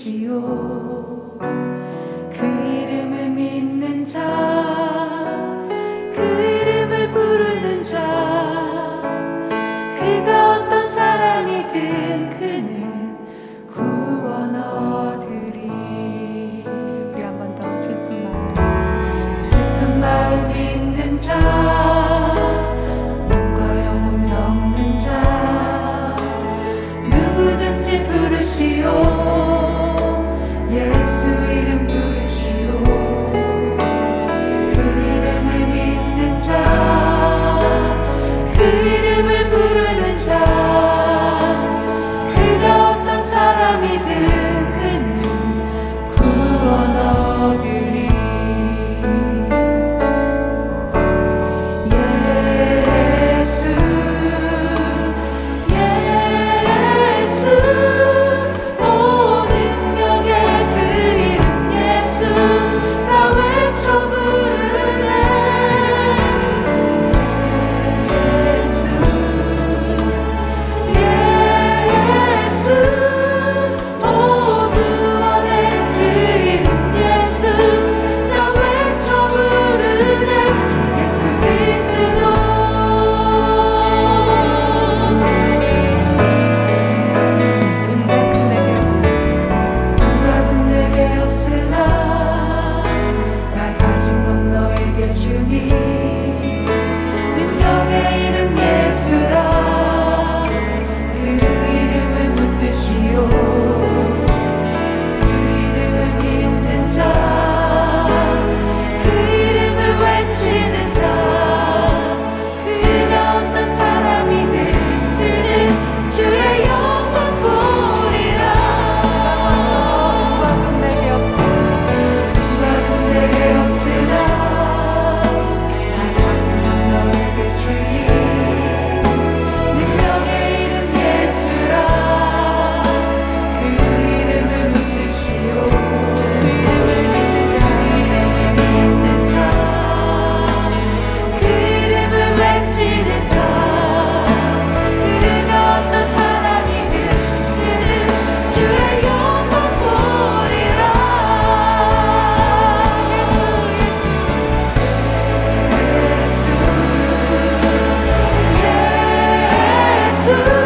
부르시오. 그 이름을 믿는 자 그 이름을 부르는 자 그가 어떤 사람이든 through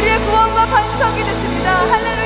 우리의 구원과 반성이 되십니다. 할렐루야.